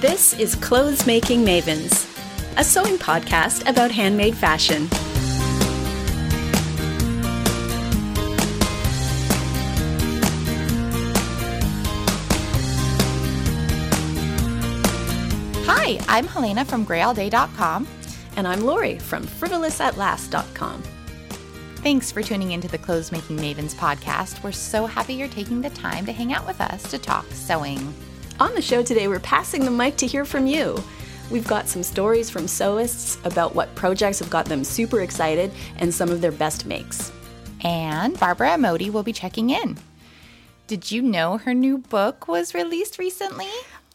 This is Clothes Making Mavens, a sewing podcast about handmade fashion. Hi, I'm Helena from GrayAllDay.com. And I'm Lori from FrivolousAtLast.com. Thanks for tuning into the Clothes Making Mavens podcast. We're so happy you're taking the time to hang out with us to talk sewing. On the show today, we're passing the mic to hear from you. We've got some stories from sewists about what projects have got them super excited and some of their best makes. And Barbara Emodi will be checking in. Did you know her new book was released recently?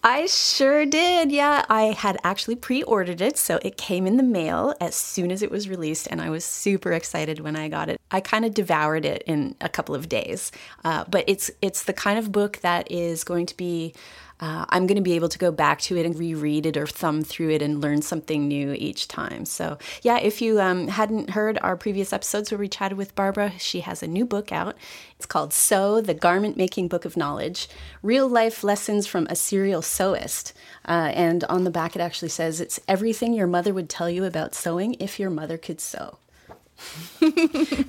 I sure did. Yeah, I had actually pre ordered it, so it came in the mail as soon as it was released, and I was super excited when I got it. I kind of devoured it in a couple of days. Uh, but it's it's the kind of book that is going to be uh, I'm going to be able to go back to it and reread it or thumb through it and learn something new each time. So, yeah, if you um, hadn't heard our previous episodes where we chatted with Barbara, she has a new book out. It's called Sew, the Garment Making Book of Knowledge Real Life Lessons from a Serial Sewist. Uh, and on the back, it actually says it's everything your mother would tell you about sewing if your mother could sew. and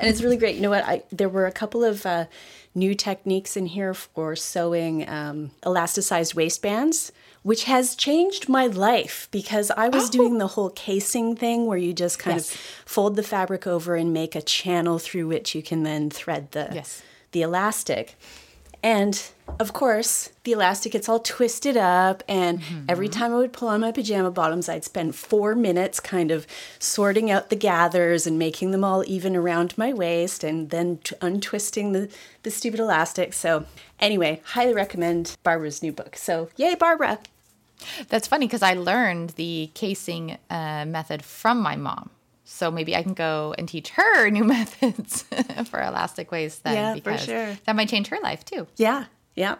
it's really great. You know what? I there were a couple of uh, new techniques in here for sewing um, elasticized waistbands, which has changed my life because I was oh. doing the whole casing thing where you just kind yes. of fold the fabric over and make a channel through which you can then thread the yes. the elastic. And of course, the elastic gets all twisted up. And mm-hmm. every time I would pull on my pajama bottoms, I'd spend four minutes kind of sorting out the gathers and making them all even around my waist and then t- untwisting the, the stupid elastic. So, anyway, highly recommend Barbara's new book. So, yay, Barbara! That's funny because I learned the casing uh, method from my mom. So maybe I can go and teach her new methods for elastic waist then. Yeah, because for sure. That might change her life too. Yeah, yeah.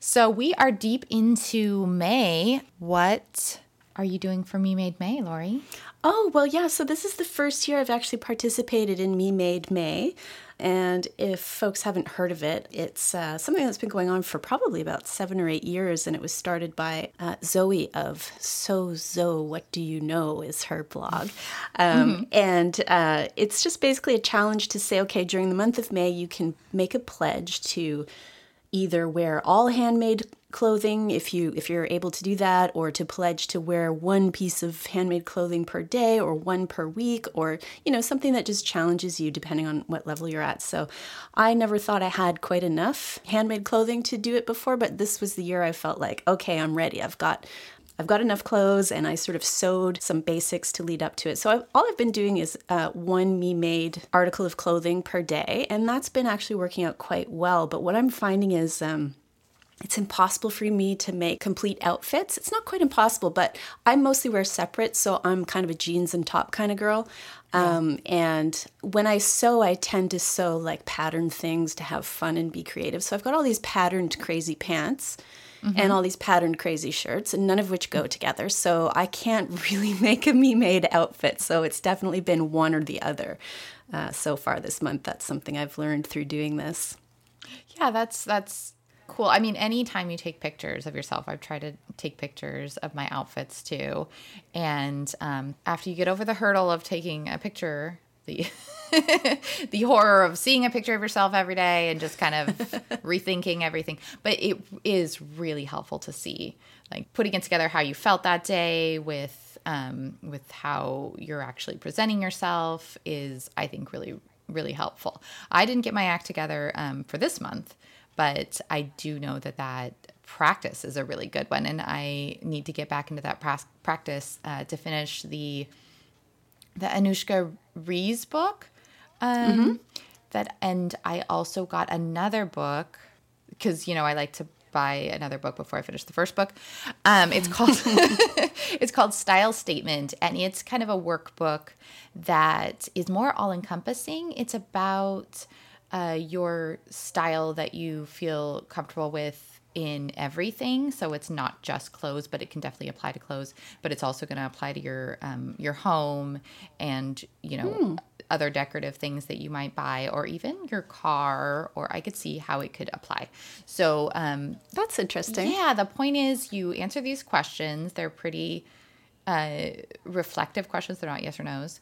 So we are deep into May. What are you doing for Me Made May, Lori? Oh, well, yeah. So this is the first year I've actually participated in Me Made May. And if folks haven't heard of it, it's uh, something that's been going on for probably about seven or eight years. And it was started by uh, Zoe of So Zoe, What Do You Know is her blog. Um, mm-hmm. And uh, it's just basically a challenge to say, okay, during the month of May, you can make a pledge to either wear all handmade clothing if you if you're able to do that or to pledge to wear one piece of handmade clothing per day or one per week or you know something that just challenges you depending on what level you're at so i never thought i had quite enough handmade clothing to do it before but this was the year i felt like okay i'm ready i've got I've got enough clothes and I sort of sewed some basics to lead up to it. So I've, all I've been doing is uh, one me made article of clothing per day, and that's been actually working out quite well. But what I'm finding is, um, it's impossible for me to make complete outfits. It's not quite impossible, but I mostly wear separate, so I'm kind of a jeans and top kind of girl. Um, and when I sew, I tend to sew like pattern things to have fun and be creative. So I've got all these patterned crazy pants mm-hmm. and all these patterned crazy shirts, and none of which go together. So I can't really make a me made outfit. So it's definitely been one or the other uh, so far this month. That's something I've learned through doing this. Yeah, that's that's cool. I mean, anytime you take pictures of yourself, I've tried to take pictures of my outfits too. And um, after you get over the hurdle of taking a picture, the the horror of seeing a picture of yourself every day and just kind of rethinking everything. But it is really helpful to see, like putting it together how you felt that day with um, with how you're actually presenting yourself is, I think, really really helpful. I didn't get my act together um, for this month, but I do know that that practice is a really good one, and I need to get back into that pra- practice uh, to finish the the Anuschka Rees book. Um, mm-hmm. That and I also got another book because you know I like to buy another book before I finish the first book. Um, it's called it's called Style Statement, and it's kind of a workbook that is more all encompassing. It's about uh, your style that you feel comfortable with in everything. So it's not just clothes, but it can definitely apply to clothes. But it's also going to apply to your um, your home and you know hmm. other decorative things that you might buy, or even your car. Or I could see how it could apply. So um, that's interesting. Yeah, the point is you answer these questions. They're pretty uh, reflective questions. They're not yes or no's.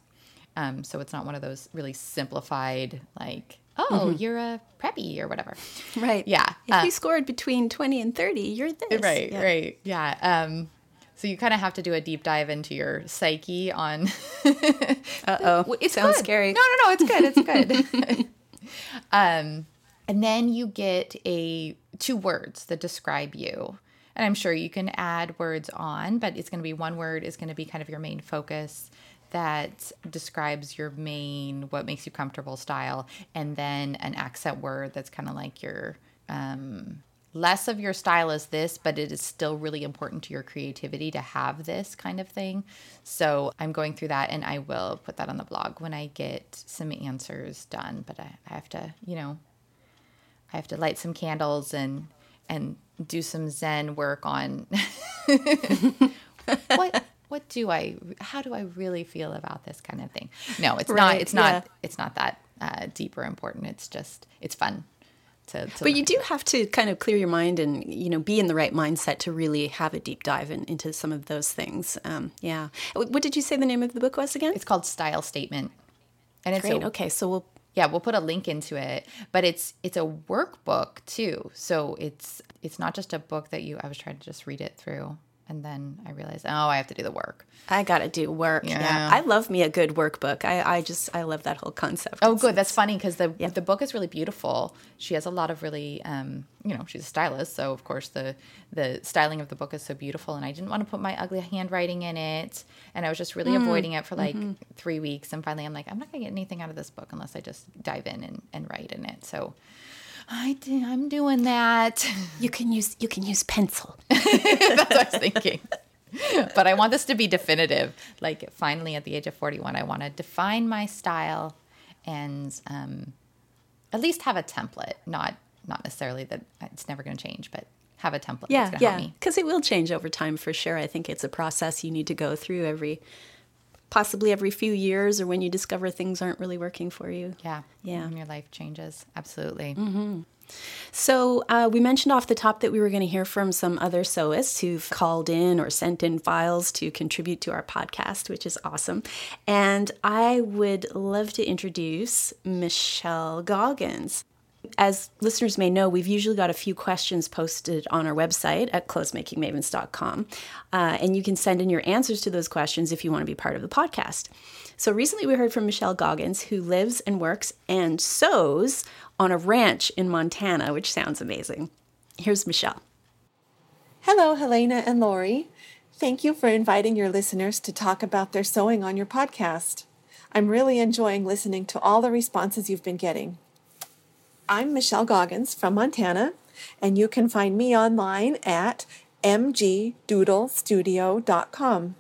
Um, so it's not one of those really simplified like oh, mm-hmm. you're a preppy or whatever. Right. Yeah. If uh, you scored between 20 and 30, you're this. Right, yeah. right. Yeah. Um, so you kind of have to do a deep dive into your psyche on. uh oh. It sounds good. scary. No, no, no. It's good. It's good. um, and then you get a two words that describe you. And I'm sure you can add words on, but it's going to be one word is going to be kind of your main focus that describes your main, what makes you comfortable style, and then an accent word that's kind of like your, um, less of your style is this, but it is still really important to your creativity to have this kind of thing. So I'm going through that and I will put that on the blog when I get some answers done. But I, I have to, you know, I have to light some candles and and do some Zen work on what what do I, how do I really feel about this kind of thing? No, it's right, not, it's not, yeah. it's not that uh, deep or important. It's just, it's fun. To, to but you do have to kind of clear your mind and you know be in the right mindset to really have a deep dive in, into some of those things um, yeah what did you say the name of the book was again it's called style statement and it's great a, okay so we'll yeah we'll put a link into it but it's it's a workbook too so it's it's not just a book that you i was trying to just read it through and then I realized, oh, I have to do the work. I got to do work. Yeah. yeah. I love me a good workbook. I, I just, I love that whole concept. Oh, it's, good. That's funny because the, yeah. the book is really beautiful. She has a lot of really, um, you know, she's a stylist. So, of course, the, the styling of the book is so beautiful. And I didn't want to put my ugly handwriting in it. And I was just really mm. avoiding it for like mm-hmm. three weeks. And finally, I'm like, I'm not going to get anything out of this book unless I just dive in and, and write in it. So, I do, I'm doing that. You can use you can use pencil. That's what I was thinking. but I want this to be definitive. Like finally, at the age of 41, I want to define my style and um, at least have a template. Not not necessarily that it's never going to change, but have a template. Yeah, yeah. Because it will change over time for sure. I think it's a process you need to go through every possibly every few years or when you discover things aren't really working for you. Yeah. Yeah. And your life changes. Absolutely. Mm-hmm. So, uh, we mentioned off the top that we were going to hear from some other sewists who've called in or sent in files to contribute to our podcast, which is awesome. And I would love to introduce Michelle Goggins as listeners may know, we've usually got a few questions posted on our website at clothesmakingmavens.com. Uh, and you can send in your answers to those questions if you want to be part of the podcast. So recently we heard from Michelle Goggins, who lives and works and sews on a ranch in Montana, which sounds amazing. Here's Michelle. Hello, Helena and Lori. Thank you for inviting your listeners to talk about their sewing on your podcast. I'm really enjoying listening to all the responses you've been getting. I'm Michelle Goggins from Montana, and you can find me online at mgdoodlestudio.com.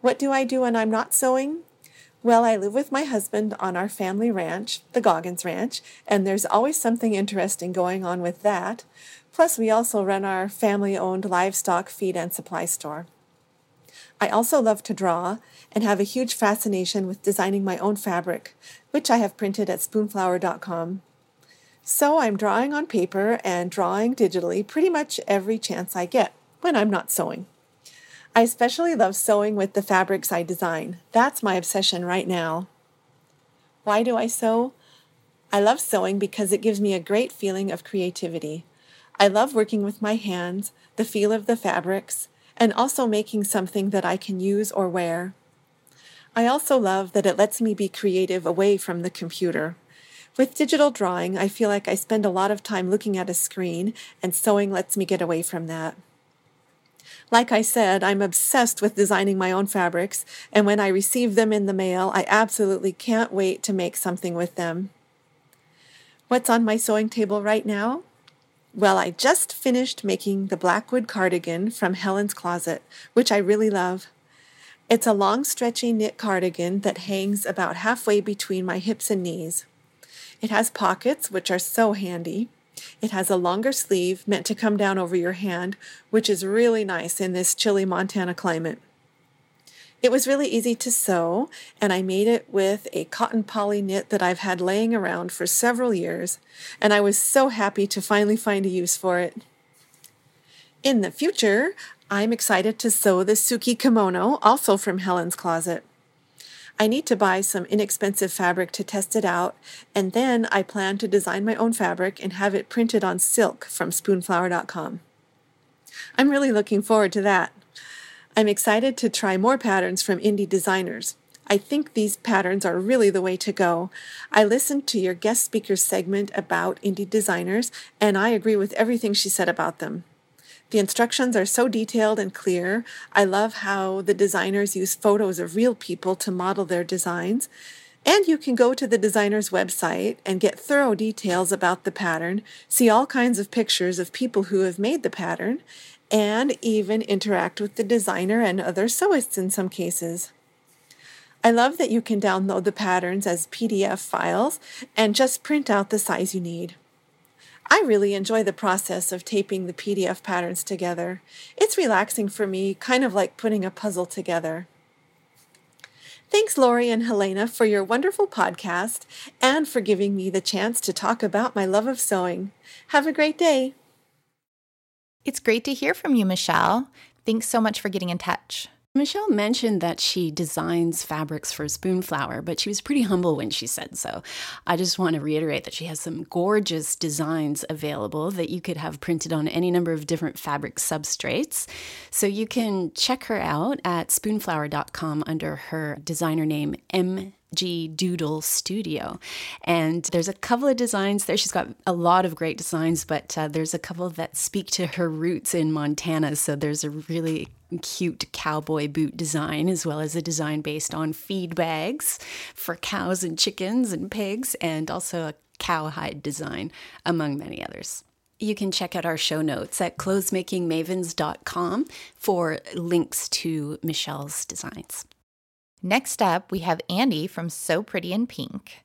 What do I do when I'm not sewing? Well, I live with my husband on our family ranch, the Goggins Ranch, and there's always something interesting going on with that. Plus, we also run our family owned livestock feed and supply store. I also love to draw and have a huge fascination with designing my own fabric, which I have printed at spoonflower.com. So I'm drawing on paper and drawing digitally pretty much every chance I get when I'm not sewing. I especially love sewing with the fabrics I design. That's my obsession right now. Why do I sew? I love sewing because it gives me a great feeling of creativity. I love working with my hands, the feel of the fabrics, and also making something that I can use or wear. I also love that it lets me be creative away from the computer. With digital drawing, I feel like I spend a lot of time looking at a screen, and sewing lets me get away from that. Like I said, I'm obsessed with designing my own fabrics, and when I receive them in the mail, I absolutely can't wait to make something with them. What's on my sewing table right now? Well, I just finished making the Blackwood cardigan from Helen's Closet, which I really love. It's a long, stretchy knit cardigan that hangs about halfway between my hips and knees. It has pockets, which are so handy. It has a longer sleeve meant to come down over your hand, which is really nice in this chilly Montana climate. It was really easy to sew, and I made it with a cotton poly knit that I've had laying around for several years, and I was so happy to finally find a use for it. In the future, I'm excited to sew the Suki kimono, also from Helen's Closet. I need to buy some inexpensive fabric to test it out, and then I plan to design my own fabric and have it printed on silk from spoonflower.com. I'm really looking forward to that. I'm excited to try more patterns from indie designers. I think these patterns are really the way to go. I listened to your guest speaker segment about indie designers, and I agree with everything she said about them. The instructions are so detailed and clear. I love how the designers use photos of real people to model their designs. And you can go to the designer's website and get thorough details about the pattern, see all kinds of pictures of people who have made the pattern, and even interact with the designer and other sewists in some cases. I love that you can download the patterns as PDF files and just print out the size you need. I really enjoy the process of taping the PDF patterns together. It's relaxing for me, kind of like putting a puzzle together. Thanks, Lori and Helena, for your wonderful podcast and for giving me the chance to talk about my love of sewing. Have a great day. It's great to hear from you, Michelle. Thanks so much for getting in touch. Michelle mentioned that she designs fabrics for Spoonflower, but she was pretty humble when she said so. I just want to reiterate that she has some gorgeous designs available that you could have printed on any number of different fabric substrates. So you can check her out at spoonflower.com under her designer name M G Doodle Studio. And there's a couple of designs there. She's got a lot of great designs, but uh, there's a couple that speak to her roots in Montana. So there's a really cute cowboy boot design, as well as a design based on feed bags for cows and chickens and pigs, and also a cowhide design, among many others. You can check out our show notes at clothesmakingmavens.com for links to Michelle's designs. Next up, we have Andy from So Pretty in Pink.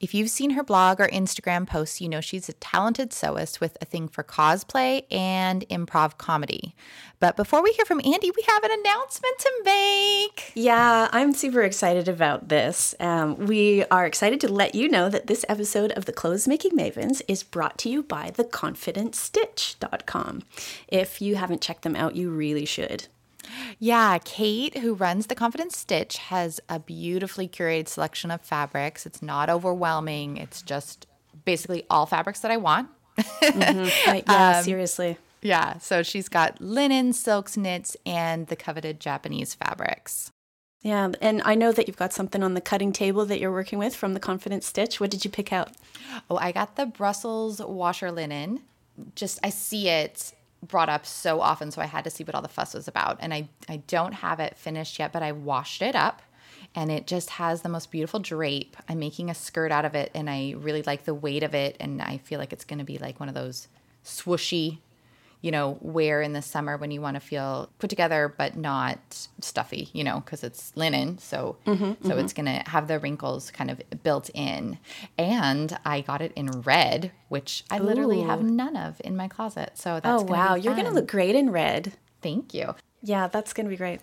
If you've seen her blog or Instagram posts, you know she's a talented sewist with a thing for cosplay and improv comedy. But before we hear from Andy, we have an announcement to make. Yeah, I'm super excited about this. Um, we are excited to let you know that this episode of the Clothes Making Mavens is brought to you by theconfidentstitch.com. If you haven't checked them out, you really should. Yeah, Kate, who runs the Confident Stitch, has a beautifully curated selection of fabrics. It's not overwhelming, it's just basically all fabrics that I want. mm-hmm. Yeah, um, seriously. Yeah, so she's got linen, silks, knits, and the coveted Japanese fabrics. Yeah, and I know that you've got something on the cutting table that you're working with from the Confident Stitch. What did you pick out? Oh, I got the Brussels washer linen. Just I see it brought up so often, so I had to see what all the fuss was about. And I, I don't have it finished yet, but I washed it up and it just has the most beautiful drape. I'm making a skirt out of it and I really like the weight of it. And I feel like it's going to be like one of those swooshy you know, wear in the summer when you want to feel put together but not stuffy, you know, because it's linen. So mm-hmm, so mm-hmm. it's gonna have the wrinkles kind of built in. And I got it in red, which I Ooh. literally have none of in my closet. So that's oh wow, you're gonna look great in red. Thank you. Yeah, that's gonna be great.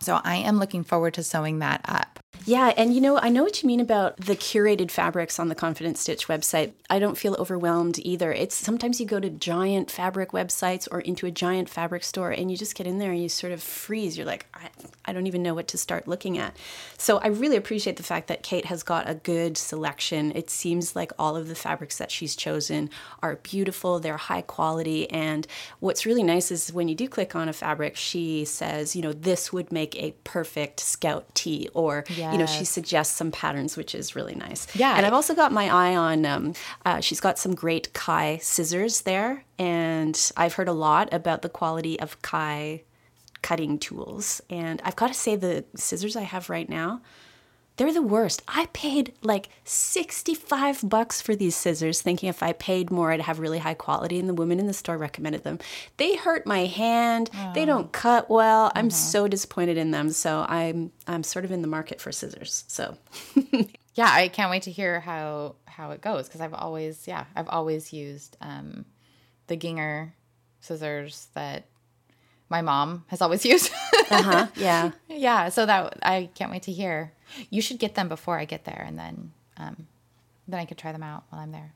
So I am looking forward to sewing that up. Yeah, and you know, I know what you mean about the curated fabrics on the Confident Stitch website. I don't feel overwhelmed either. It's sometimes you go to giant fabric websites or into a giant fabric store and you just get in there and you sort of freeze. You're like, I, I don't even know what to start looking at. So I really appreciate the fact that Kate has got a good selection. It seems like all of the fabrics that she's chosen are beautiful, they're high quality, and what's really nice is when you do click on a fabric, she says, you know, this would make a perfect scout tee or yes. you know she suggests some patterns which is really nice yeah and i've also got my eye on um, uh, she's got some great kai scissors there and i've heard a lot about the quality of kai cutting tools and i've got to say the scissors i have right now they're the worst. I paid like 65 bucks for these scissors, thinking if I paid more, I'd have really high quality, and the woman in the store recommended them. They hurt my hand. Oh. They don't cut well. I'm uh-huh. so disappointed in them. So I'm I'm sort of in the market for scissors. So yeah, I can't wait to hear how how it goes because I've always yeah I've always used um, the Gingher scissors that my mom has always used. uh huh. Yeah. Yeah. So that I can't wait to hear. You should get them before I get there, and then um, then I could try them out while I'm there.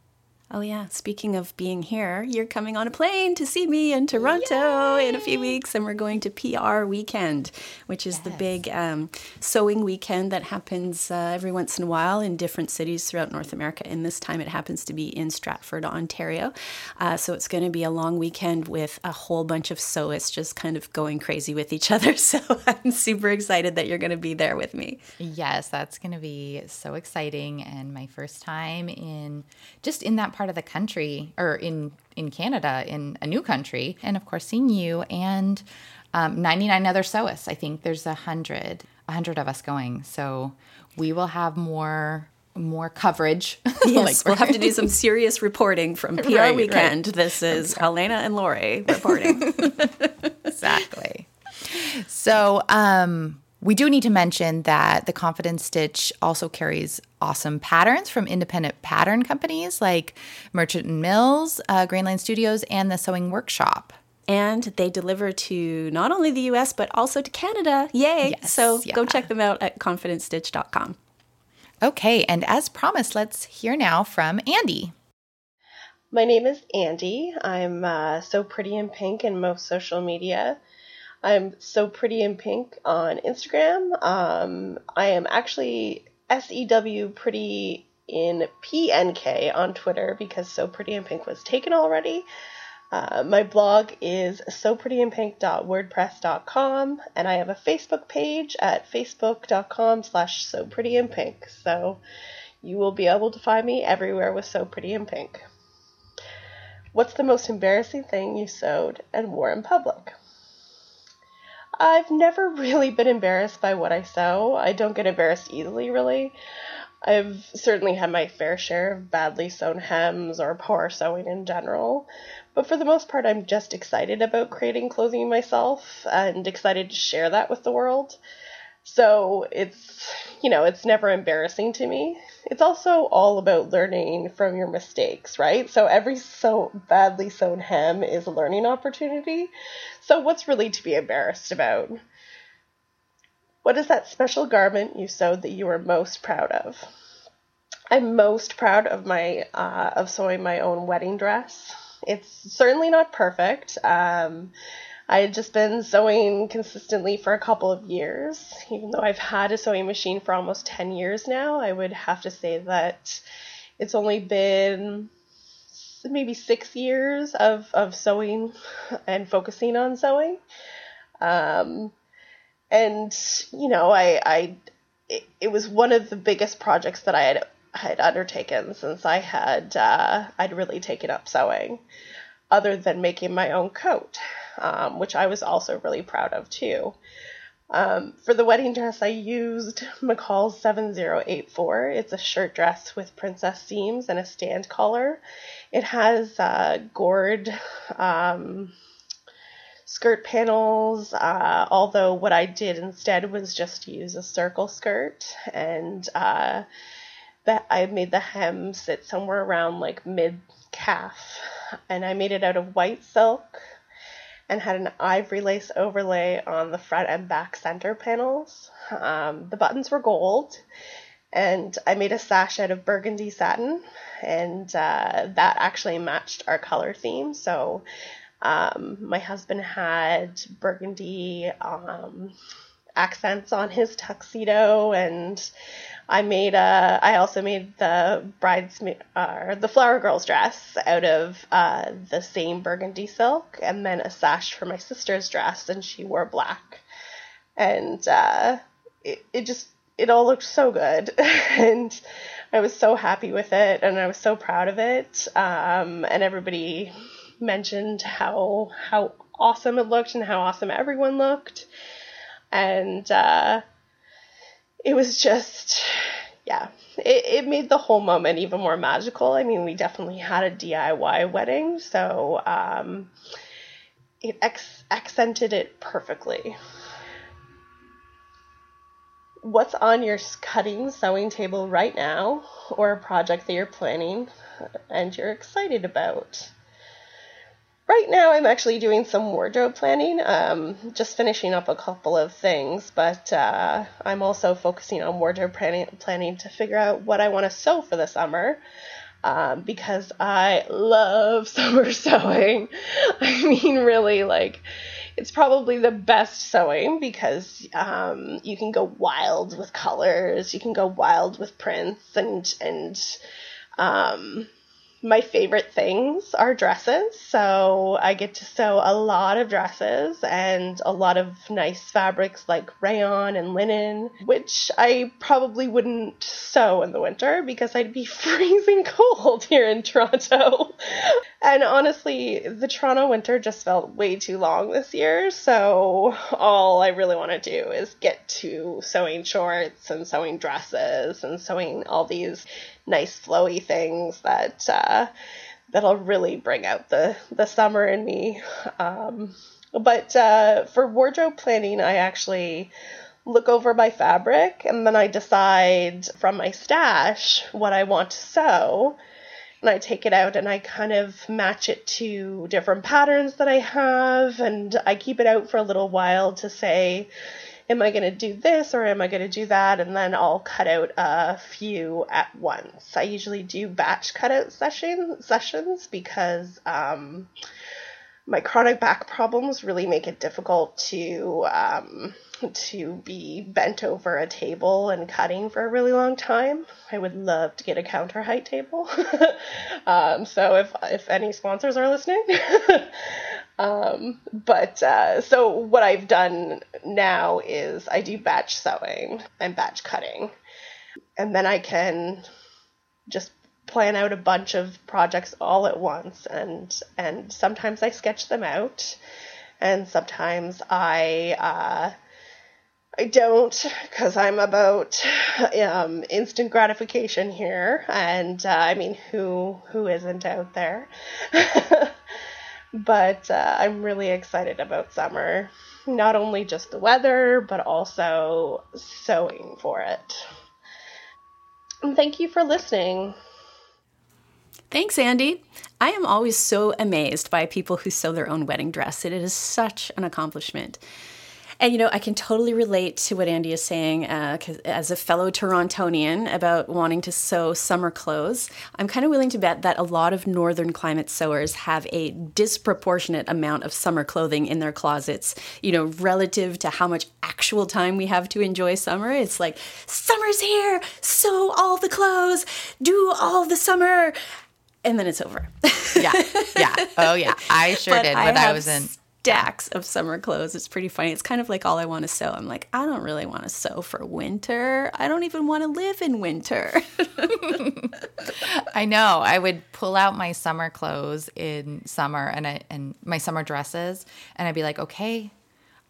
Oh, yeah. Speaking of being here, you're coming on a plane to see me in Toronto Yay! in a few weeks, and we're going to PR Weekend, which is yes. the big um, sewing weekend that happens uh, every once in a while in different cities throughout North America. And this time it happens to be in Stratford, Ontario. Uh, so it's going to be a long weekend with a whole bunch of sewists just kind of going crazy with each other. So I'm super excited that you're going to be there with me. Yes, that's going to be so exciting. And my first time in just in that part part of the country or in in Canada in a new country, and of course seeing you and um, 99 other sewists. I think there's a hundred a hundred of us going, so we will have more more coverage. Yes, like we'll have to do some serious reporting from PR right, Weekend. Right. This is Elena and Lori reporting. exactly. So, um, we do need to mention that the Confident Stitch also carries awesome patterns from independent pattern companies like Merchant and Mills, uh, Grainline Studios, and the Sewing Workshop. And they deliver to not only the US, but also to Canada. Yay! Yes, so yeah. go check them out at confidentstitch.com. Okay, and as promised, let's hear now from Andy. My name is Andy. I'm uh, so pretty in pink in most social media. I'm so pretty in pink on Instagram. Um, I am actually SEW pretty in PNK on Twitter because So Pretty in Pink was taken already. Uh, my blog is soprettyinpink.wordpress.com and I have a Facebook page at facebook.com slash so pretty in pink. So you will be able to find me everywhere with So Pretty in Pink. What's the most embarrassing thing you sewed and wore in public? I've never really been embarrassed by what I sew. I don't get embarrassed easily, really. I've certainly had my fair share of badly sewn hems or poor sewing in general, but for the most part, I'm just excited about creating clothing myself and excited to share that with the world. So it's, you know, it's never embarrassing to me. It's also all about learning from your mistakes, right? So every so badly sewn hem is a learning opportunity. So what's really to be embarrassed about? What is that special garment you sewed that you are most proud of? I'm most proud of my uh, of sewing my own wedding dress. It's certainly not perfect. Um, I had just been sewing consistently for a couple of years. Even though I've had a sewing machine for almost 10 years now, I would have to say that it's only been maybe six years of, of sewing and focusing on sewing. Um, and, you know, I, I it, it, was one of the biggest projects that I had had undertaken since I had uh, I'd really taken up sewing, other than making my own coat um, which I was also really proud of too. Um, for the wedding dress, I used McCall's 7084. It's a shirt dress with princess seams and a stand collar. It has uh, gored um, skirt panels, uh, although what I did instead was just use a circle skirt and uh, that I made the hem sit somewhere around like mid calf and I made it out of white silk and had an ivory lace overlay on the front and back center panels. Um, the buttons were gold, and I made a sash out of burgundy satin, and uh, that actually matched our color theme. So um, my husband had burgundy um, accents on his tuxedo, and I made a. I also made the bridesmaid uh, the flower girl's dress out of uh, the same burgundy silk, and then a sash for my sister's dress, and she wore black, and uh, it it just it all looked so good, and I was so happy with it, and I was so proud of it, um, and everybody mentioned how how awesome it looked and how awesome everyone looked, and uh, it was just, yeah, it, it made the whole moment even more magical. I mean, we definitely had a DIY wedding, so um, it ex- accented it perfectly. what's on your cutting sewing table right now, or a project that you're planning and you're excited about. Right now, I'm actually doing some wardrobe planning, um, just finishing up a couple of things, but uh, I'm also focusing on wardrobe planning, planning to figure out what I want to sew for the summer. Um, because I love summer sewing. I mean, really, like, it's probably the best sewing because um, you can go wild with colors, you can go wild with prints, and and um, my favorite things are dresses. So I get to sew a lot of dresses and a lot of nice fabrics like rayon and linen, which I probably wouldn't sew in the winter because I'd be freezing cold here in Toronto. and honestly, the Toronto winter just felt way too long this year. So all I really want to do is get to sewing shorts and sewing dresses and sewing all these nice flowy things that uh, that'll really bring out the the summer in me. Um, but uh, for wardrobe planning, I actually look over my fabric and then I decide from my stash what I want to sew. And I take it out and I kind of match it to different patterns that I have, and I keep it out for a little while to say, am I going to do this or am I going to do that? And then I'll cut out a few at once. I usually do batch cutout session, sessions because um, my chronic back problems really make it difficult to um, to be bent over a table and cutting for a really long time. I would love to get a counter height table. um, so if if any sponsors are listening, um, but uh, so what I've done now is I do batch sewing and batch cutting, and then I can just plan out a bunch of projects all at once, and and sometimes I sketch them out, and sometimes I. Uh, I don't, because I'm about um, instant gratification here, and uh, I mean, who who isn't out there? but uh, I'm really excited about summer. Not only just the weather, but also sewing for it. And thank you for listening. Thanks, Andy. I am always so amazed by people who sew their own wedding dress. It is such an accomplishment. And you know, I can totally relate to what Andy is saying uh, as a fellow Torontonian about wanting to sew summer clothes. I'm kind of willing to bet that a lot of northern climate sewers have a disproportionate amount of summer clothing in their closets, you know, relative to how much actual time we have to enjoy summer. It's like, summer's here, sew all the clothes, do all the summer. And then it's over. yeah. Yeah. Oh, yeah. I sure but did when I, I was in stacks of summer clothes. It's pretty funny. It's kind of like all I want to sew. I'm like, I don't really want to sew for winter. I don't even want to live in winter. I know. I would pull out my summer clothes in summer and I, and my summer dresses and I'd be like, "Okay,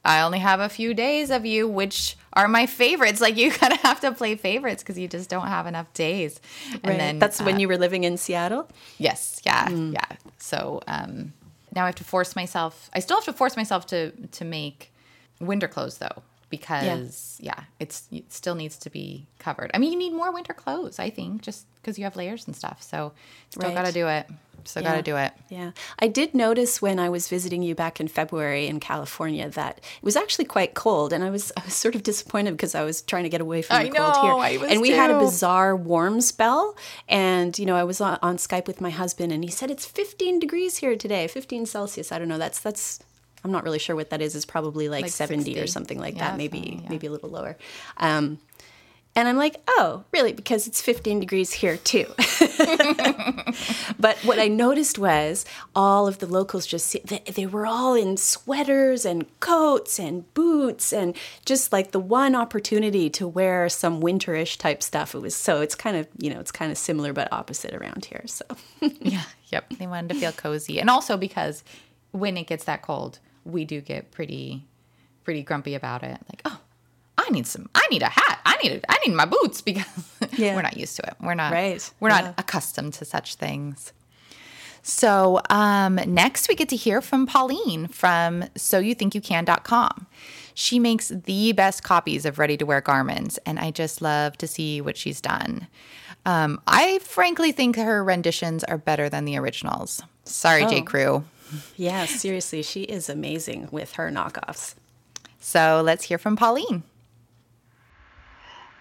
I only have a few days of you, which are my favorites. Like you kind of have to play favorites because you just don't have enough days. And right. then that's uh, when you were living in Seattle. Yes. Yeah. Mm. Yeah. So um, now I have to force myself. I still have to force myself to to make winter clothes though because yeah, yeah it's it still needs to be covered. I mean, you need more winter clothes, I think, just because you have layers and stuff. So still right. got to do it. Still yeah. got to do it. Yeah. I did notice when I was visiting you back in February in California that it was actually quite cold. And I was, I was sort of disappointed because I was trying to get away from the I cold know, here. and we too. had a bizarre warm spell. And, you know, I was on, on Skype with my husband and he said it's 15 degrees here today, 15 Celsius. I don't know. That's, that's, I'm not really sure what that is. It's probably like, like 70 60. or something like yeah, that, maybe yeah. maybe a little lower. Um, and I'm like, oh, really? Because it's 15 degrees here too. but what I noticed was all of the locals just, they, they were all in sweaters and coats and boots and just like the one opportunity to wear some winterish type stuff. It was so, it's kind of, you know, it's kind of similar but opposite around here. So, yeah, yep. They wanted to feel cozy. And also because when it gets that cold, we do get pretty pretty grumpy about it. Like, oh, I need some. I need a hat. I need it. I need my boots because yeah. we're not used to it. We're not. Right. We're yeah. not accustomed to such things. So um, next, we get to hear from Pauline from SewYouThinkYouCan.com. She makes the best copies of ready to wear garments, and I just love to see what she's done. Um, I frankly think her renditions are better than the originals. Sorry, J. Oh. Crew. Yeah, seriously, she is amazing with her knockoffs. So let's hear from Pauline.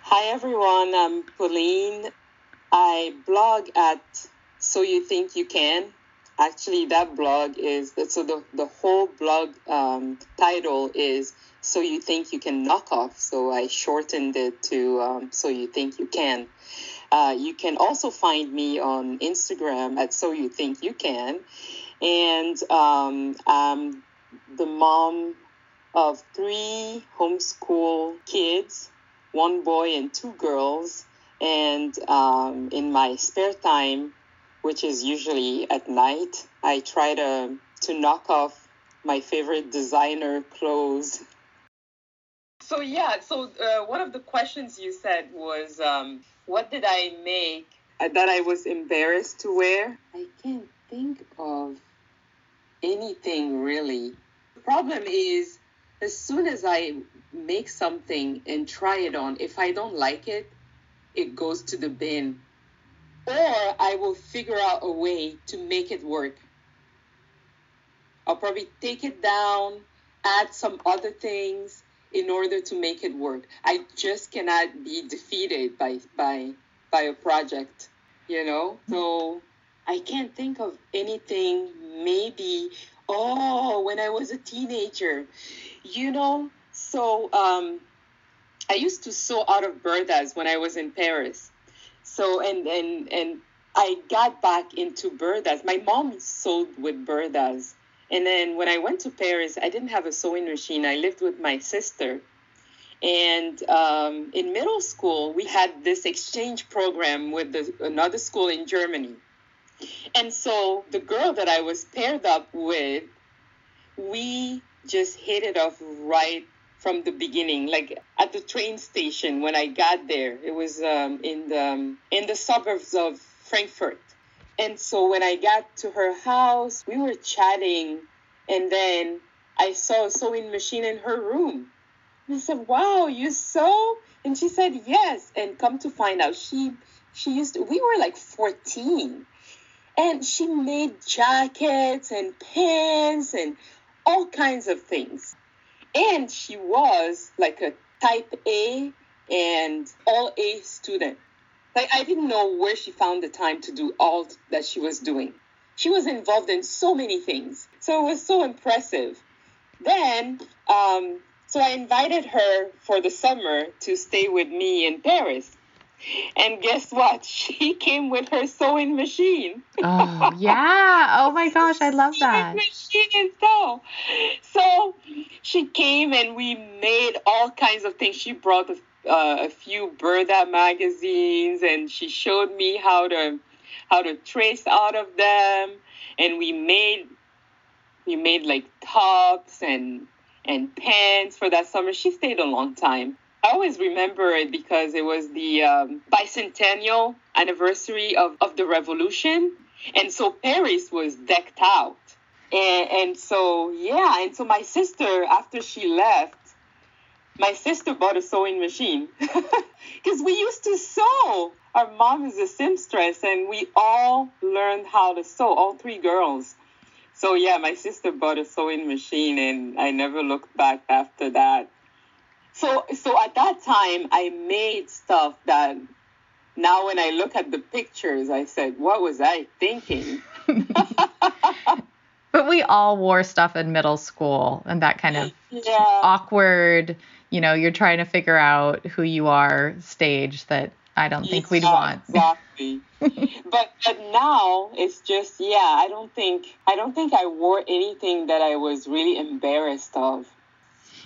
Hi everyone, I'm Pauline. I blog at So You Think You Can. Actually, that blog is so the, the whole blog um, title is So You Think You Can Knock Off. So I shortened it to um, So You Think You Can. Uh, you can also find me on Instagram at So You Think You Can. And um, I'm the mom of three homeschool kids one boy and two girls. And um, in my spare time, which is usually at night, I try to, to knock off my favorite designer clothes. So, yeah, so uh, one of the questions you said was um, what did I make that I was embarrassed to wear? I can't think of anything really. The problem is, as soon as I make something and try it on, if I don't like it, it goes to the bin. Or I will figure out a way to make it work. I'll probably take it down, add some other things in order to make it work. I just cannot be defeated by by by a project, you know? So I can't think of anything maybe oh when I was a teenager. You know, so um I used to sew out of burdas when I was in Paris. So and and and I got back into burdas. My mom sewed with burdas. And then when I went to Paris, I didn't have a sewing machine. I lived with my sister. And um, in middle school, we had this exchange program with the, another school in Germany. And so the girl that I was paired up with, we just hit it off right from the beginning. Like at the train station when I got there, it was um, in the um, in the suburbs of Frankfurt. And so when I got to her house, we were chatting, and then I saw a sewing machine in her room. And I said, "Wow, you sew?" And she said, "Yes." And come to find out, she she used to, we were like 14, and she made jackets and pants and all kinds of things. And she was like a type A and all A student. Like I didn't know where she found the time to do all that she was doing. She was involved in so many things. So it was so impressive. Then, um, so I invited her for the summer to stay with me in Paris. And guess what? She came with her sewing machine. Oh, yeah. Oh my gosh, I love that. Machine and sew. So she came and we made all kinds of things. She brought a, uh, a few Burda magazines and she showed me how to how to trace out of them. And we made we made like tops and and pants for that summer. She stayed a long time. I always remember it because it was the um, bicentennial anniversary of, of the revolution. And so Paris was decked out. And, and so, yeah, and so my sister, after she left, my sister bought a sewing machine because we used to sew. Our mom is a seamstress, and we all learned how to sew, all three girls. So, yeah, my sister bought a sewing machine, and I never looked back after that. So, so at that time, I made stuff that now when I look at the pictures, I said, what was I thinking? But we all wore stuff in middle school and that kind of yeah. awkward, you know, you're trying to figure out who you are stage that I don't think we'd want. Exactly. but but now it's just yeah, I don't think I don't think I wore anything that I was really embarrassed of.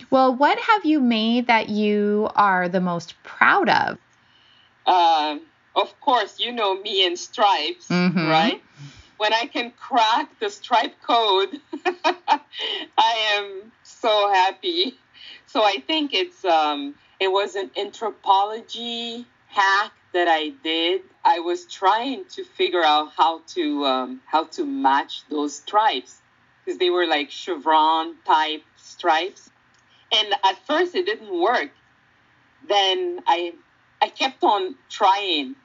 Well, what have you made that you are the most proud of? Um, of course, you know me in stripes, Mhm. right? When I can crack the stripe code, I am so happy. So I think it's um, it was an Anthropologie hack that I did. I was trying to figure out how to um, how to match those stripes because they were like chevron type stripes. And at first it didn't work. Then I I kept on trying,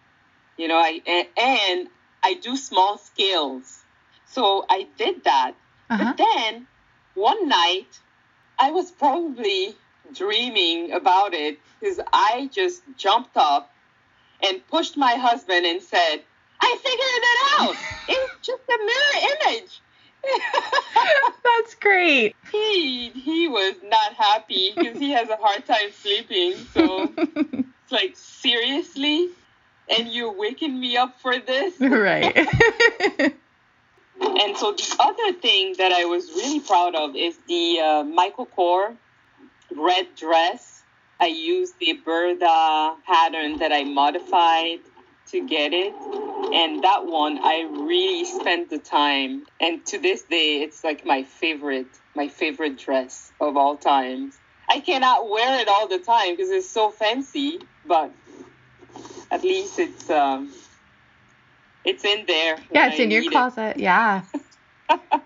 you know, I and I do small scales. So I did that. Uh-huh. But then one night I was probably dreaming about it because I just jumped up and pushed my husband and said, I figured it out. it's just a mirror image. That's great. He he was not happy because he has a hard time sleeping. So it's like seriously, and you're waking me up for this, right? and so the other thing that I was really proud of is the uh, Michael Kors red dress. I used the Burda pattern that I modified to get it. And that one, I really spent the time. And to this day, it's like my favorite, my favorite dress of all times. I cannot wear it all the time because it's so fancy, but at least it's um, it's in there. Yeah, it's I in your closet. It. Yeah.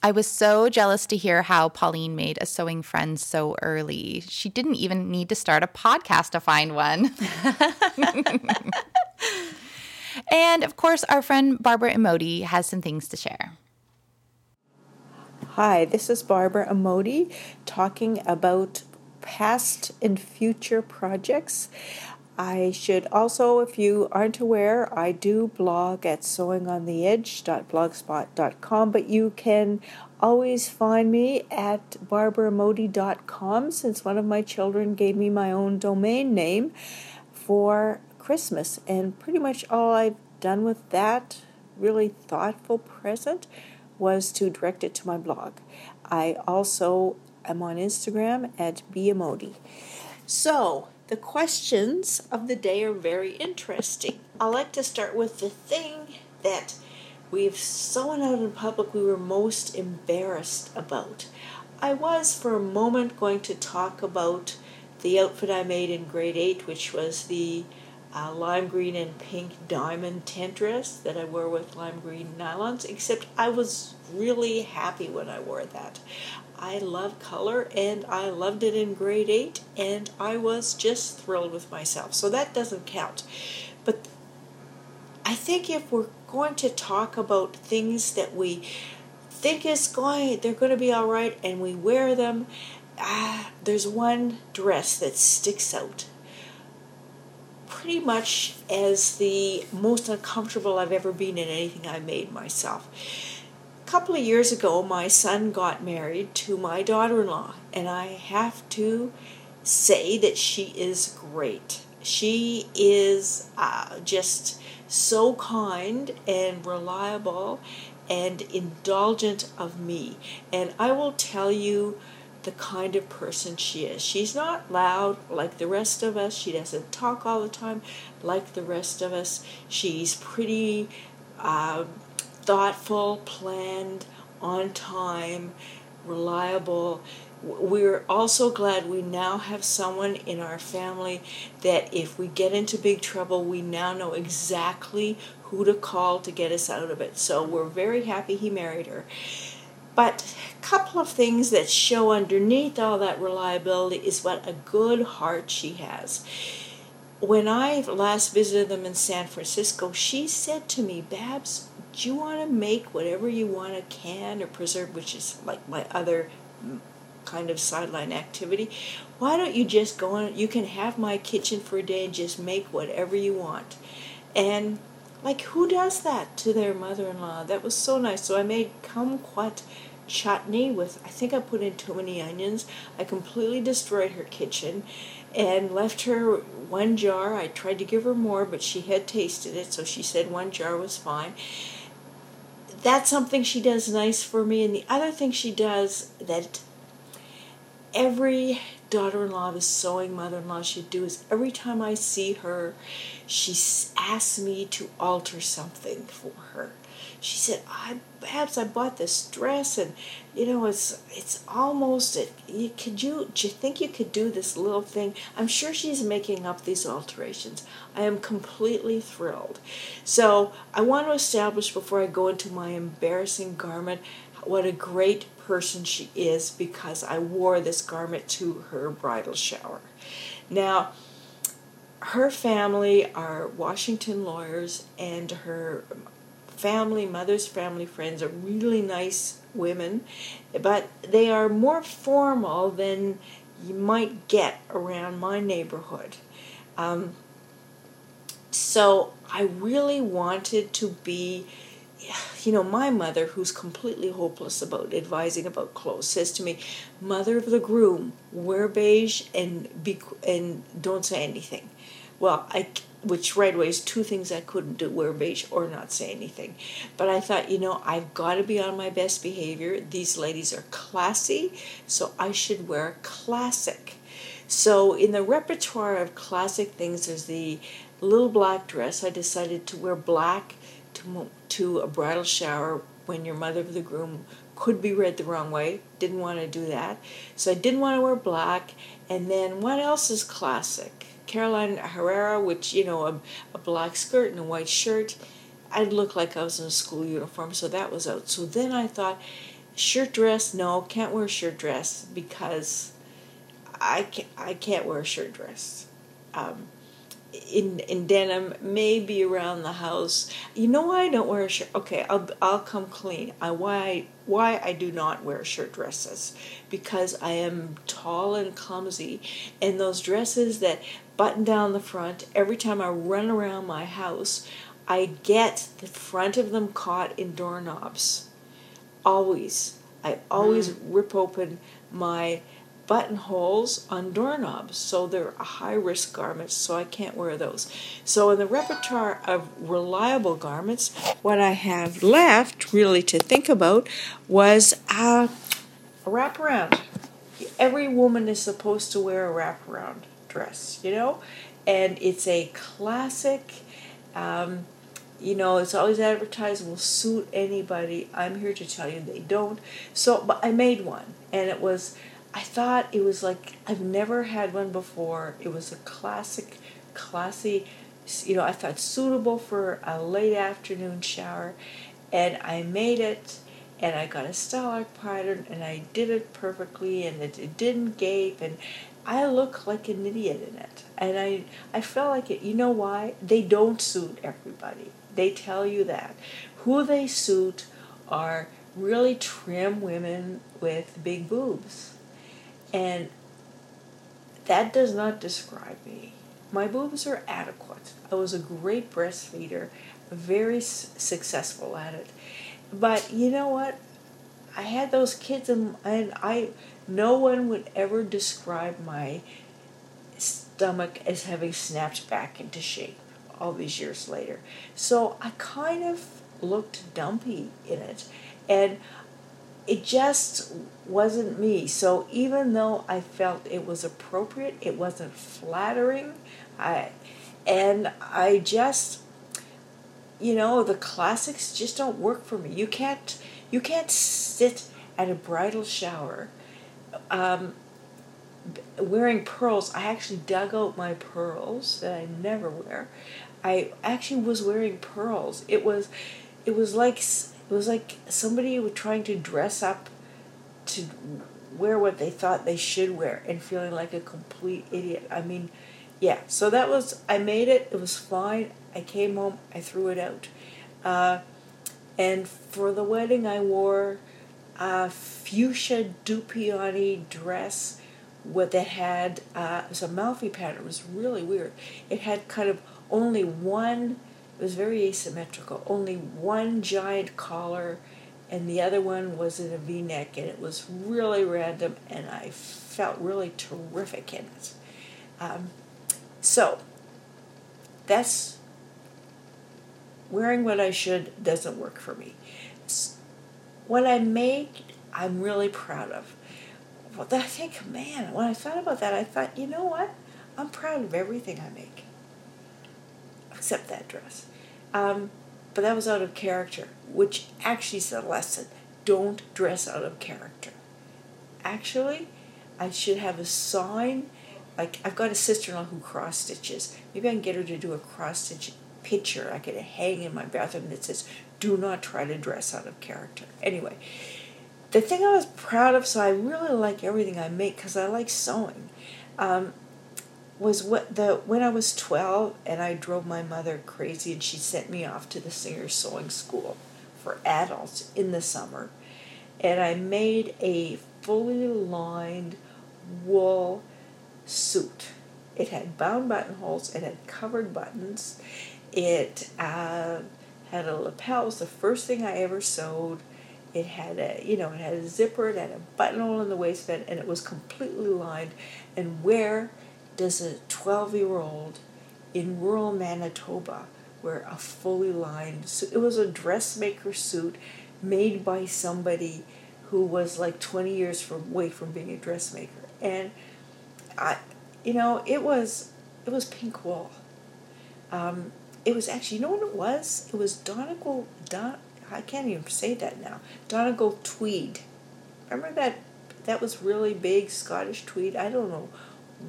I was so jealous to hear how Pauline made a sewing friend so early. She didn't even need to start a podcast to find one. and of course, our friend Barbara Emodi has some things to share. Hi, this is Barbara Emodi talking about past and future projects. I should also, if you aren't aware, I do blog at sewingontheedge.blogspot.com, but you can always find me at barbaraemodi.com since one of my children gave me my own domain name for Christmas. And pretty much all I've done with that really thoughtful present was to direct it to my blog. I also am on Instagram at bemodi. So, the questions of the day are very interesting. I like to start with the thing that we've sewn out in public we were most embarrassed about. I was for a moment going to talk about the outfit I made in grade 8, which was the uh, lime green and pink diamond tent dress that I wore with lime green nylons, except I was really happy when I wore that. I love color and I loved it in grade 8 and I was just thrilled with myself. So that doesn't count. But I think if we're going to talk about things that we think is going they're going to be all right and we wear them, ah, there's one dress that sticks out pretty much as the most uncomfortable I've ever been in anything I made myself couple of years ago, my son got married to my daughter in law, and I have to say that she is great. She is uh, just so kind and reliable and indulgent of me. And I will tell you the kind of person she is. She's not loud like the rest of us. She doesn't talk all the time like the rest of us. She's pretty. Uh, thoughtful, planned, on time, reliable. We're also glad we now have someone in our family that if we get into big trouble, we now know exactly who to call to get us out of it. So we're very happy he married her. But a couple of things that show underneath all that reliability is what a good heart she has. When I last visited them in San Francisco, she said to me, Babs, you want to make whatever you want to can or preserve, which is like my other kind of sideline activity? Why don't you just go on? You can have my kitchen for a day and just make whatever you want. And like, who does that to their mother in law? That was so nice. So I made kumquat chutney with, I think I put in too many onions. I completely destroyed her kitchen and left her one jar. I tried to give her more, but she had tasted it, so she said one jar was fine that's something she does nice for me. And the other thing she does that every daughter in law, the sewing mother in law should do is every time I see her, she asks me to alter something for her she said, "I perhaps I bought this dress, and you know it's it's almost it. You, could you do you think you could do this little thing?" I'm sure she's making up these alterations. I am completely thrilled. So I want to establish before I go into my embarrassing garment what a great person she is because I wore this garment to her bridal shower. Now, her family are Washington lawyers, and her family, mother's family friends, are really nice women, but they are more formal than you might get around my neighborhood. Um, so I really wanted to be you know, my mother, who's completely hopeless about advising about clothes, says to me, "Mother of the groom, wear beige and be and don't say anything." Well, I which right away is two things I couldn't do: wear beige or not say anything. But I thought, you know, I've got to be on my best behavior. These ladies are classy, so I should wear classic. So in the repertoire of classic things, there's the little black dress. I decided to wear black to, to a bridal shower when your mother of the groom could be read the wrong way. Didn't want to do that. So I didn't want to wear black. And then what else is classic? Carolina Herrera, which, you know, a, a black skirt and a white shirt. I'd look like I was in a school uniform, so that was out. So then I thought, shirt dress, no, can't wear a shirt dress because I can't, I can't wear a shirt dress. Um, in in denim, maybe around the house. You know why I don't wear a shirt? Okay, I'll I'll come clean. I why why I do not wear shirt dresses because I am tall and clumsy, and those dresses that button down the front. Every time I run around my house, I get the front of them caught in doorknobs. Always, I always mm. rip open my buttonholes on doorknobs, so they're a high risk garments, so I can't wear those. So, in the repertoire of reliable garments, what I have left really to think about was uh, a wraparound. Every woman is supposed to wear a wraparound dress, you know, and it's a classic. Um, you know, it's always advertised will suit anybody. I'm here to tell you they don't. So, but I made one, and it was I thought it was like I've never had one before. It was a classic, classy, you know, I thought suitable for a late afternoon shower, and I made it. And I got a Style Arc pattern, and I did it perfectly, and it, it didn't gape, and I look like an idiot in it. And I, I felt like it. You know why? They don't suit everybody. They tell you that. Who they suit are really trim women with big boobs and that does not describe me. My boobs are adequate. I was a great breastfeeder, very s- successful at it. But you know what? I had those kids, and, and I, no one would ever describe my stomach as having snapped back into shape all these years later. So I kind of looked dumpy in it. And it just wasn't me. So even though I felt it was appropriate, it wasn't flattering. I and I just you know, the classics just don't work for me. You can't you can't sit at a bridal shower um, wearing pearls. I actually dug out my pearls that I never wear. I actually was wearing pearls. It was it was like it was like somebody was trying to dress up to wear what they thought they should wear and feeling like a complete idiot. I mean, yeah, so that was, I made it, it was fine. I came home, I threw it out. Uh, and for the wedding, I wore a fuchsia Dupioni dress with that had uh, was a Marfy pattern. It was really weird. It had kind of only one it was very asymmetrical. Only one giant collar, and the other one was in a V neck, and it was really random, and I felt really terrific in it. Um, so, that's wearing what I should doesn't work for me. What I make, I'm really proud of. Well, I think, man, when I thought about that, I thought, you know what? I'm proud of everything I make except that dress. Um, but that was out of character, which actually is a lesson. Don't dress out of character. Actually, I should have a sign. Like I've got a sister-in-law who cross stitches. Maybe I can get her to do a cross stitch picture. I could hang in my bathroom that says, "Do not try to dress out of character." Anyway, the thing I was proud of, so I really like everything I make because I like sewing, um, was what the when I was twelve and I drove my mother crazy and she sent me off to the Singer Sewing School for adults in the summer, and I made a fully lined wool suit. It had bound buttonholes. It had covered buttons. It uh, had a lapel. It was the first thing I ever sewed. It had a, you know, it had a zipper. It had a buttonhole in the waistband, and it was completely lined. And where does a 12-year-old in rural Manitoba wear a fully lined suit? It was a dressmaker suit made by somebody who was like 20 years from away from being a dressmaker, and I, you know, it was it was pink wool. Um, it was actually, you know what it was? It was Donegal, Don, I can't even say that now. Donegal tweed. Remember that? That was really big Scottish tweed. I don't know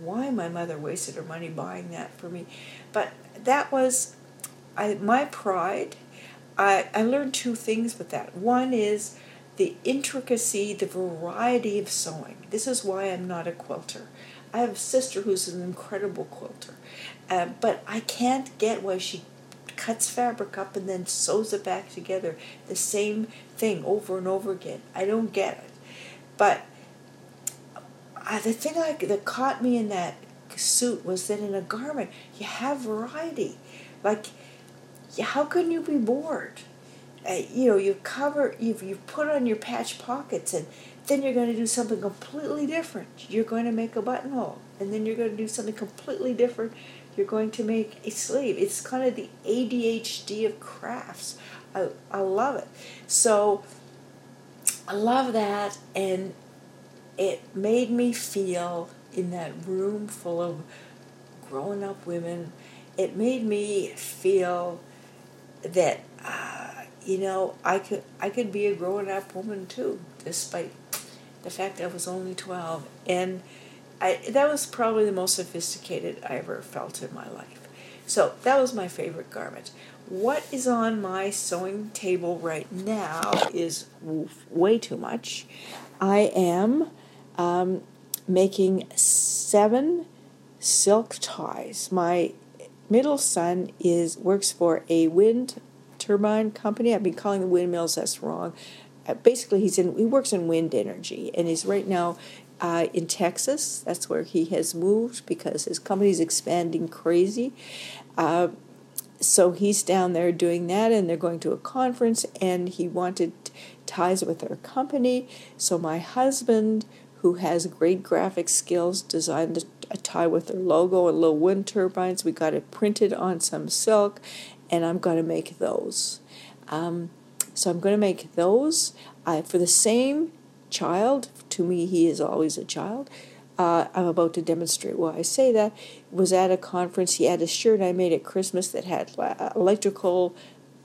why my mother wasted her money buying that for me, but that was, I my pride. I I learned two things with that. One is the intricacy, the variety of sewing. This is why I'm not a quilter. I have a sister who's an incredible quilter, uh, but I can't get why she cuts fabric up and then sews it back together. The same thing over and over again. I don't get it. But uh, the thing I, that caught me in that suit was that in a garment you have variety. Like, how can you be bored? Uh, you know, you cover, you've, you've put on your patch pockets and then you're going to do something completely different. You're going to make a buttonhole, and then you're going to do something completely different. You're going to make a sleeve. It's kind of the ADHD of crafts. I, I love it. So I love that, and it made me feel in that room full of grown up women, it made me feel that. Uh, you know, I could I could be a grown up woman too, despite the fact I was only 12. And I, that was probably the most sophisticated I ever felt in my life. So that was my favorite garment. What is on my sewing table right now is way too much. I am um, making seven silk ties. My middle son is works for a wind turbine company. I've been calling the windmills. That's wrong. Uh, basically he's in he works in wind energy and he's right now uh, in Texas. That's where he has moved because his company's expanding crazy. Uh, so he's down there doing that, and they're going to a conference, and he wanted ties with their company. So my husband, who has great graphic skills, designed a tie with their logo and little wind turbines. We got it printed on some silk, and I'm going to make those. Um, so I'm going to make those uh, for the same child. To me, he is always a child. Uh, I'm about to demonstrate why I say that. Was at a conference. He had a shirt I made at Christmas that had uh, electrical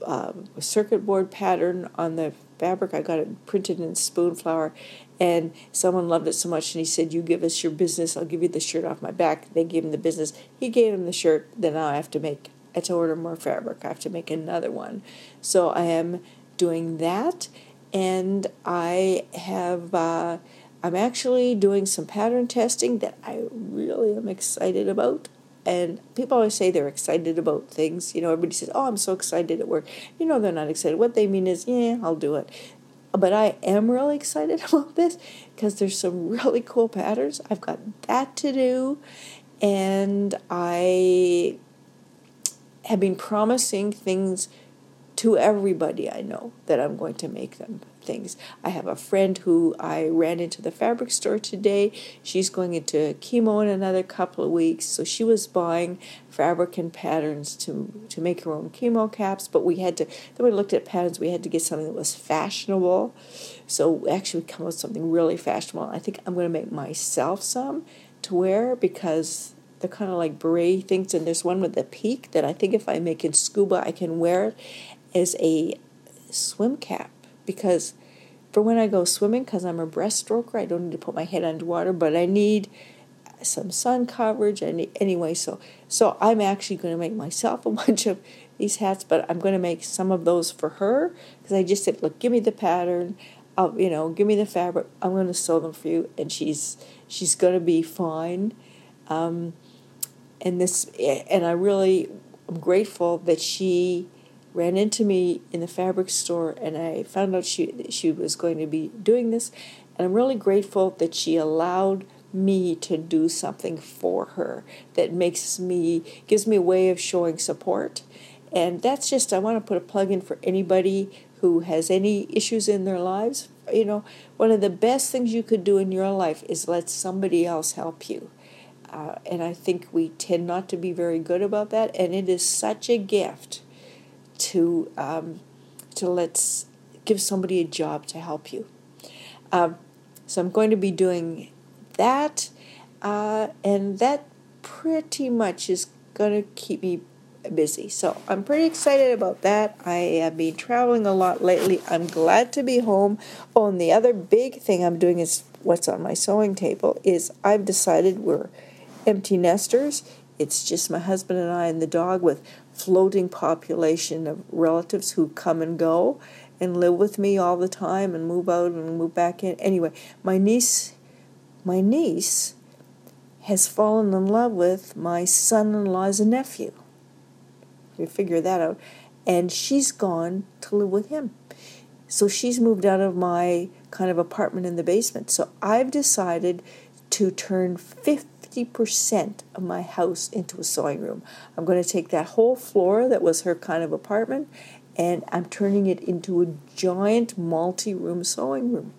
um, circuit board pattern on the fabric. I got it printed in Spoonflower, and someone loved it so much, and he said, "You give us your business, I'll give you the shirt off my back." They gave him the business. He gave him the shirt. Then I have to make. I have to order more fabric. I have to make another one. So I am doing that, and I have. Uh, I'm actually doing some pattern testing that I really am excited about. And people always say they're excited about things. You know, everybody says, "Oh, I'm so excited at work." You know, they're not excited. What they mean is, "Yeah, I'll do it." But I am really excited about this because there's some really cool patterns. I've got that to do, and I have been promising things to everybody I know that I'm going to make them things. I have a friend who I ran into the fabric store today. She's going into chemo in another couple of weeks, so she was buying fabric and patterns to to make her own chemo caps. But we had to then we looked at patterns. We had to get something that was fashionable. So actually, we come up with something really fashionable. I think I'm going to make myself some to wear because they're kind of like beret things. And there's one with the peak that I think if I make in scuba, I can wear it is a swim cap because for when I go swimming, because I'm a breaststroker, I don't need to put my head underwater, but I need some sun coverage. And anyway, so so I'm actually going to make myself a bunch of these hats, but I'm going to make some of those for her because I just said, look, give me the pattern. I'll, you know, give me the fabric. I'm going to sew them for you, and she's she's going to be fine. Um, and this, and I really am grateful that she ran into me in the fabric store, and I found out she she was going to be doing this, and I'm really grateful that she allowed me to do something for her that makes me gives me a way of showing support. And that's just i want to put a plug in for anybody who has any issues in their lives. You know one of the best things you could do in your life is let somebody else help you. Uh, and i think we tend not to be very good about that and it is such a gift to um, to let's give somebody a job to help you um, so i'm going to be doing that, uh, and that pretty much is going to keep me busy. So I'm pretty excited about that. I have been traveling a lot lately. I'm glad to be home. Oh, and the other big thing I'm doing is what's on my sewing table is I've decided we're empty nesters. It's just my husband and I and the dog with floating population of relatives who come and go and live with me all the time and move out and move back in. Anyway, my niece my niece has fallen in love with my son in law's nephew. You figure that out. And she's gone to live with him. So she's moved out of my kind of apartment in the basement. So I've decided to turn 50% of my house into a sewing room. I'm going to take that whole floor that was her kind of apartment and I'm turning it into a giant multi room sewing room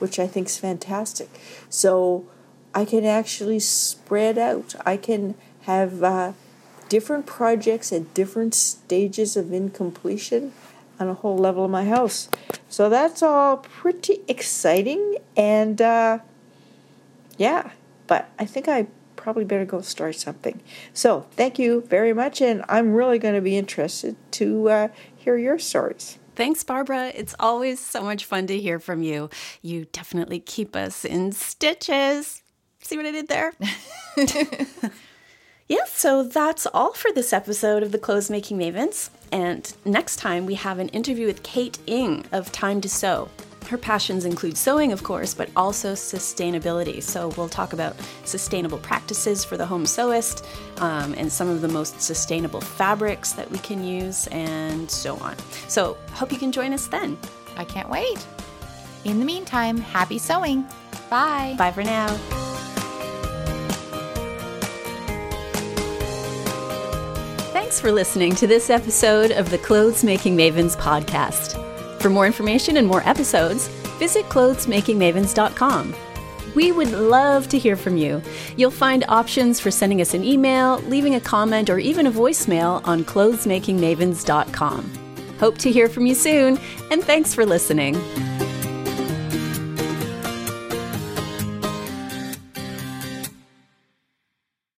which I think is fantastic. So I can actually spread out. I can have uh, different projects at different stages of incompletion on a whole level of my house. So that's all pretty exciting. And uh, yeah, but I think I probably better go start something. So thank you very much. And I'm really going to be interested to uh, hear your stories. Thanks, Barbara. It's always so much fun to hear from you. You definitely keep us in stitches. See what I did there? yeah, so that's all for this episode of the Clothes Making Mavens. And next time we have an interview with Kate Ing of Time to Sew. Her passions include sewing, of course, but also sustainability. So we'll talk about sustainable practices for the home sewist um, and some of the most sustainable fabrics that we can use and so on. So hope you can join us then. I can't wait. In the meantime, happy sewing. Bye. Bye for now. Thanks for listening to this episode of the Clothes Making Mavens podcast. For more information and more episodes, visit clothesmakingmavens.com. We would love to hear from you. You'll find options for sending us an email, leaving a comment, or even a voicemail on clothesmakingmavens.com. Hope to hear from you soon, and thanks for listening.